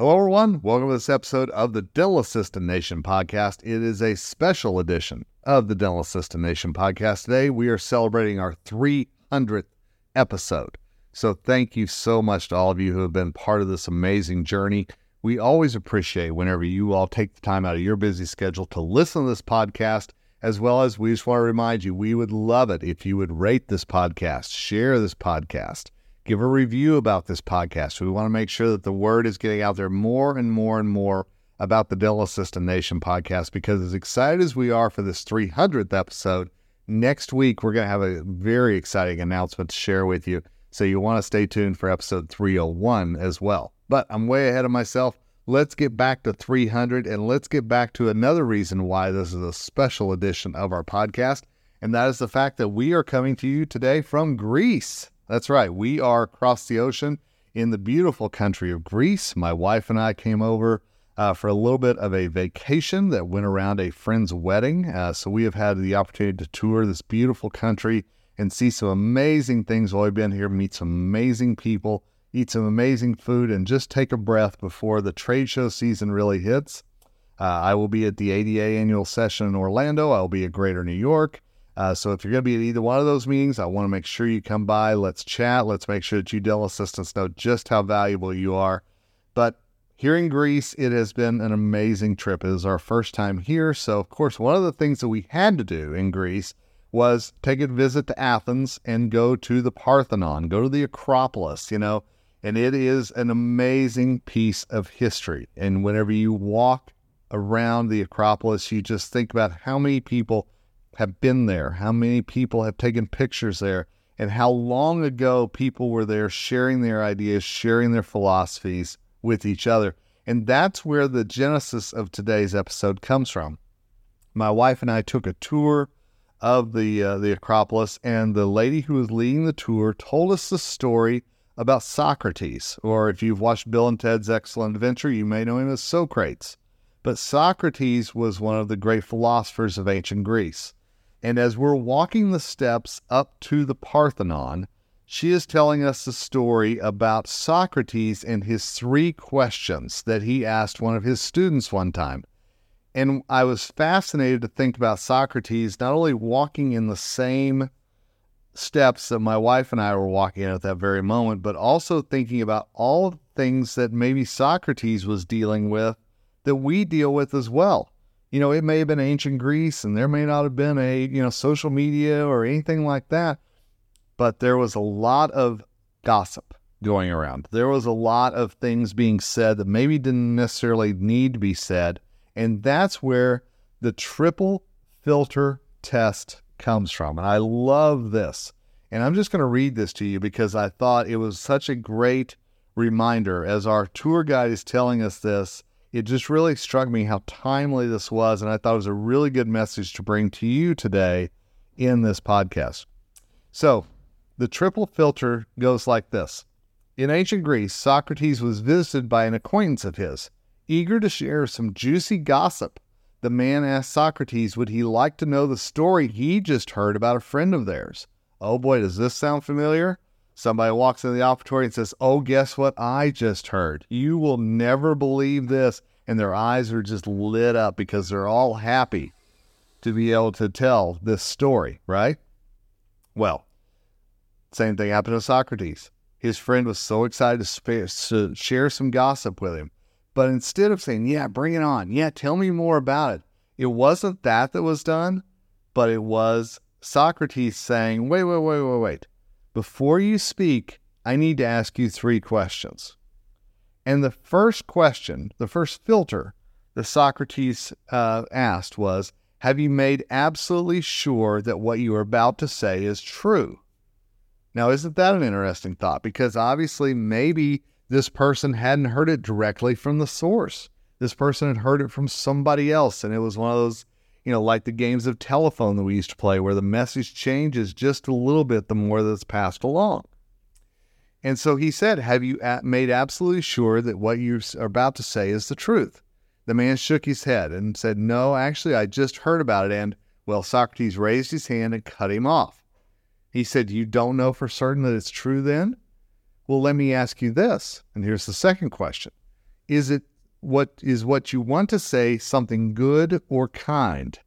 Hello, everyone. Welcome to this episode of the Dental Assistant Nation podcast. It is a special edition of the Dental Assistant Nation podcast. Today, we are celebrating our 300th episode. So, thank you so much to all of you who have been part of this amazing journey. We always appreciate whenever you all take the time out of your busy schedule to listen to this podcast, as well as we just want to remind you we would love it if you would rate this podcast, share this podcast give a review about this podcast. We want to make sure that the word is getting out there more and more and more about the Dental Assistant Nation podcast because as excited as we are for this 300th episode, next week we're going to have a very exciting announcement to share with you. So you want to stay tuned for episode 301 as well. But I'm way ahead of myself. Let's get back to 300 and let's get back to another reason why this is a special edition of our podcast. And that is the fact that we are coming to you today from Greece. That's right. We are across the ocean in the beautiful country of Greece. My wife and I came over uh, for a little bit of a vacation that went around a friend's wedding. Uh, so we have had the opportunity to tour this beautiful country and see some amazing things while we've been here, meet some amazing people, eat some amazing food, and just take a breath before the trade show season really hits. Uh, I will be at the ADA annual session in Orlando. I will be at Greater New York. Uh, so if you're going to be at either one of those meetings, I want to make sure you come by. Let's chat. Let's make sure that you dental assistants know just how valuable you are. But here in Greece, it has been an amazing trip. It is our first time here. So, of course, one of the things that we had to do in Greece was take a visit to Athens and go to the Parthenon, go to the Acropolis, you know, and it is an amazing piece of history. And whenever you walk around the Acropolis, you just think about how many people have been there, how many people have taken pictures there, and how long ago people were there sharing their ideas, sharing their philosophies with each other. And that's where the genesis of today's episode comes from. My wife and I took a tour of the uh, the Acropolis, and the lady who was leading the tour told us the story about Socrates. Or if you've watched Bill and Ted's Excellent Adventure, you may know him as Socrates. But Socrates was one of the great philosophers of ancient Greece. And as we're walking the steps up to the Parthenon, she is telling us a story about Socrates and his three questions that he asked one of his students one time. And I was fascinated to think about Socrates not only walking in the same steps that my wife and I were walking at that very moment, but also thinking about all the things that maybe Socrates was dealing with that we deal with as well you know, it may have been ancient Greece and there may not have been a, you know, social media or anything like that, but there was a lot of gossip going around. There was a lot of things being said that maybe didn't necessarily need to be said. And that's where the triple filter test comes from. And I love this. And I'm just going to read this to you because I thought it was such a great reminder as our tour guide is telling us this it just really struck me how timely this was. And I thought it was a really good message to bring to you today in this podcast. So, the triple filter goes like this In ancient Greece, Socrates was visited by an acquaintance of his. Eager to share some juicy gossip, the man asked Socrates would he like to know the story he just heard about a friend of theirs. Oh boy, does this sound familiar? Somebody walks in the operatory and says, Oh, guess what I just heard? You will never believe this. And their eyes are just lit up because they're all happy to be able to tell this story, right? Well, same thing happened to Socrates. His friend was so excited to share some gossip with him. But instead of saying, Yeah, bring it on, yeah, tell me more about it, it wasn't that that was done, but it was Socrates saying, Wait, wait, wait, wait, wait. Before you speak, I need to ask you three questions. And the first question, the first filter that Socrates uh, asked was Have you made absolutely sure that what you are about to say is true? Now, isn't that an interesting thought? Because obviously, maybe this person hadn't heard it directly from the source. This person had heard it from somebody else, and it was one of those you know, like the games of telephone that we used to play, where the message changes just a little bit the more that's passed along. And so he said, Have you made absolutely sure that what you are about to say is the truth? The man shook his head and said, No, actually, I just heard about it. And, well, Socrates raised his hand and cut him off. He said, You don't know for certain that it's true then? Well, let me ask you this. And here's the second question Is it what is what you want to say something good or kind?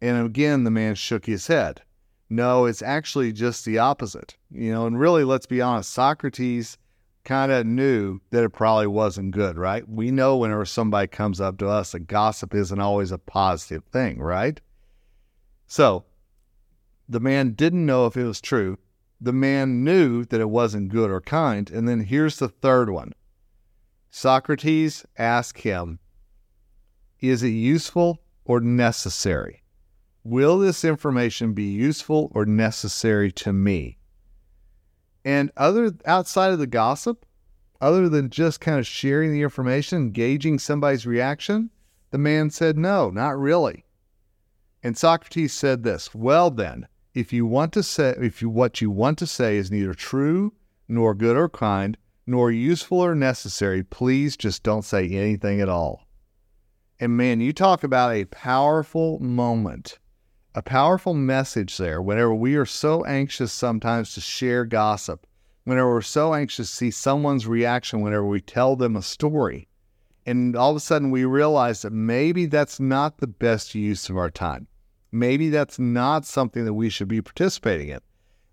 And again, the man shook his head. No, it's actually just the opposite. You know, and really, let's be honest, Socrates kind of knew that it probably wasn't good, right? We know whenever somebody comes up to us, that gossip isn't always a positive thing, right? So the man didn't know if it was true. The man knew that it wasn't good or kind. And then here's the third one Socrates asked him, Is it useful or necessary? Will this information be useful or necessary to me? And other outside of the gossip, other than just kind of sharing the information, gauging somebody's reaction, the man said, No, not really. And Socrates said this Well, then, if you want to say, if you, what you want to say is neither true, nor good or kind, nor useful or necessary, please just don't say anything at all. And man, you talk about a powerful moment, a powerful message there whenever we are so anxious sometimes to share gossip, whenever we're so anxious to see someone's reaction whenever we tell them a story. And all of a sudden we realize that maybe that's not the best use of our time. Maybe that's not something that we should be participating in.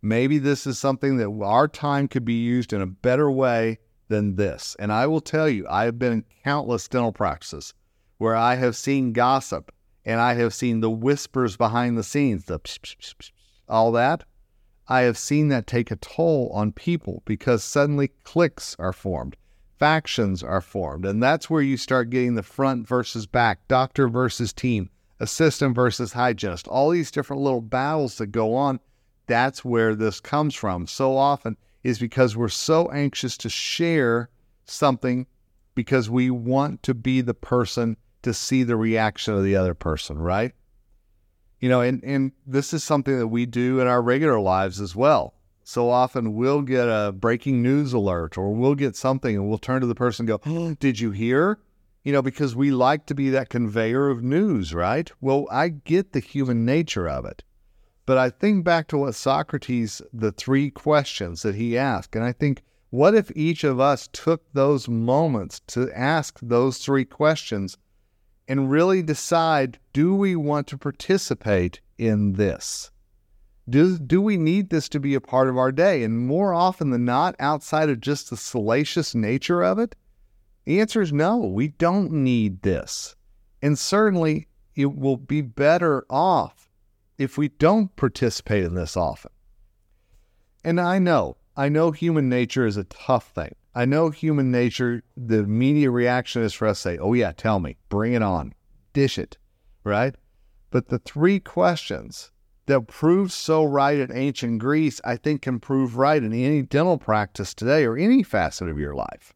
Maybe this is something that our time could be used in a better way than this. And I will tell you, I have been in countless dental practices where I have seen gossip and I have seen the whispers behind the scenes, the psh, psh, psh, all that. I have seen that take a toll on people because suddenly cliques are formed, factions are formed, and that's where you start getting the front versus back, doctor versus team, assistant versus hygienist, all these different little battles that go on. That's where this comes from so often is because we're so anxious to share something because we want to be the person to see the reaction of the other person, right? You know, and, and this is something that we do in our regular lives as well. So often we'll get a breaking news alert or we'll get something and we'll turn to the person and go, oh, Did you hear? you know, because we like to be that conveyor of news, right? Well, I get the human nature of it. But I think back to what Socrates, the three questions that he asked, and I think, what if each of us took those moments to ask those three questions and really decide do we want to participate in this? Do, do we need this to be a part of our day? And more often than not, outside of just the salacious nature of it, the answer is no, we don't need this. And certainly it will be better off if we don't participate in this often. And I know, I know human nature is a tough thing. I know human nature, the media reaction is for us to say, oh, yeah, tell me, bring it on, dish it, right? But the three questions that proved so right in ancient Greece, I think can prove right in any dental practice today or any facet of your life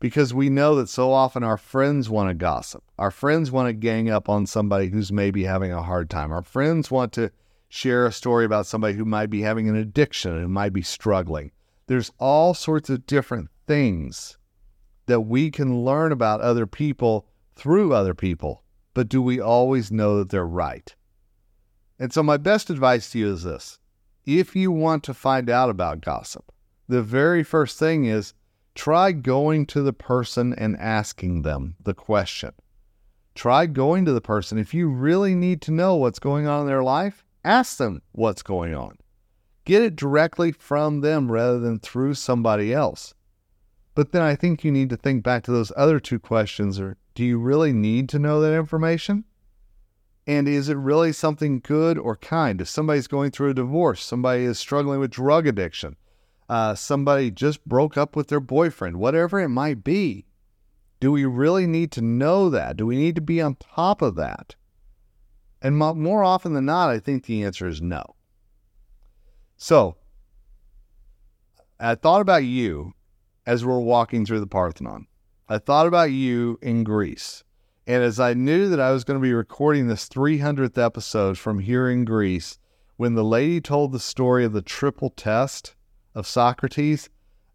because we know that so often our friends want to gossip. Our friends want to gang up on somebody who's maybe having a hard time. Our friends want to share a story about somebody who might be having an addiction and might be struggling. There's all sorts of different things that we can learn about other people through other people, but do we always know that they're right? And so, my best advice to you is this if you want to find out about gossip, the very first thing is Try going to the person and asking them the question. Try going to the person. If you really need to know what's going on in their life, ask them what's going on. Get it directly from them rather than through somebody else. But then I think you need to think back to those other two questions or do you really need to know that information? And is it really something good or kind? If somebody's going through a divorce, somebody is struggling with drug addiction, uh, somebody just broke up with their boyfriend, whatever it might be. Do we really need to know that? Do we need to be on top of that? And more often than not, I think the answer is no. So, I thought about you as we're walking through the Parthenon. I thought about you in Greece. And as I knew that I was going to be recording this 300th episode from here in Greece, when the lady told the story of the triple test, of Socrates,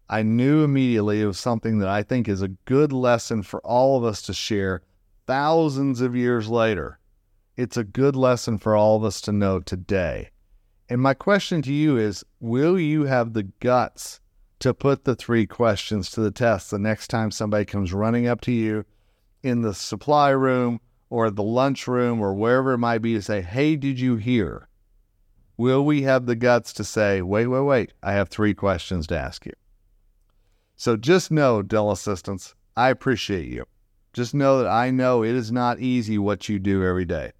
I knew immediately it was something that I think is a good lesson for all of us to share thousands of years later. It's a good lesson for all of us to know today. And my question to you is Will you have the guts to put the three questions to the test the next time somebody comes running up to you in the supply room or the lunch room or wherever it might be to say, Hey, did you hear? Will we have the guts to say, Wait, wait, wait, I have three questions to ask you? So just know, Dell Assistants, I appreciate you. Just know that I know it is not easy what you do every day.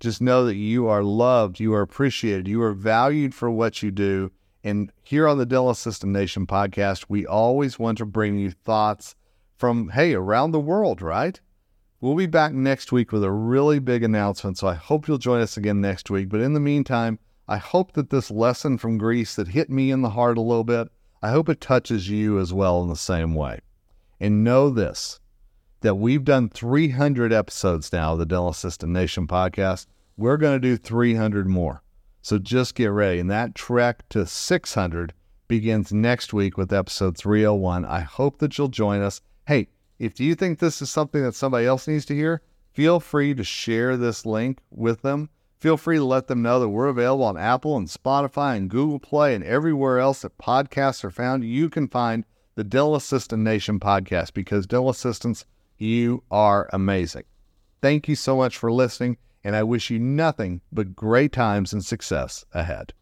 Just know that you are loved, you are appreciated, you are valued for what you do. And here on the Dental Assistant Nation podcast, we always want to bring you thoughts from, hey, around the world, right? We'll be back next week with a really big announcement, so I hope you'll join us again next week. But in the meantime, I hope that this lesson from Greece that hit me in the heart a little bit, I hope it touches you as well in the same way. And know this that we've done 300 episodes now of the Dental Assistant Nation podcast. We're going to do 300 more. So just get ready. And that trek to 600 begins next week with episode 301. I hope that you'll join us. Hey, if you think this is something that somebody else needs to hear, feel free to share this link with them. Feel free to let them know that we're available on Apple and Spotify and Google Play and everywhere else that podcasts are found. You can find the Dental Assistant Nation podcast because Dell Assistants, you are amazing. Thank you so much for listening, and I wish you nothing but great times and success ahead.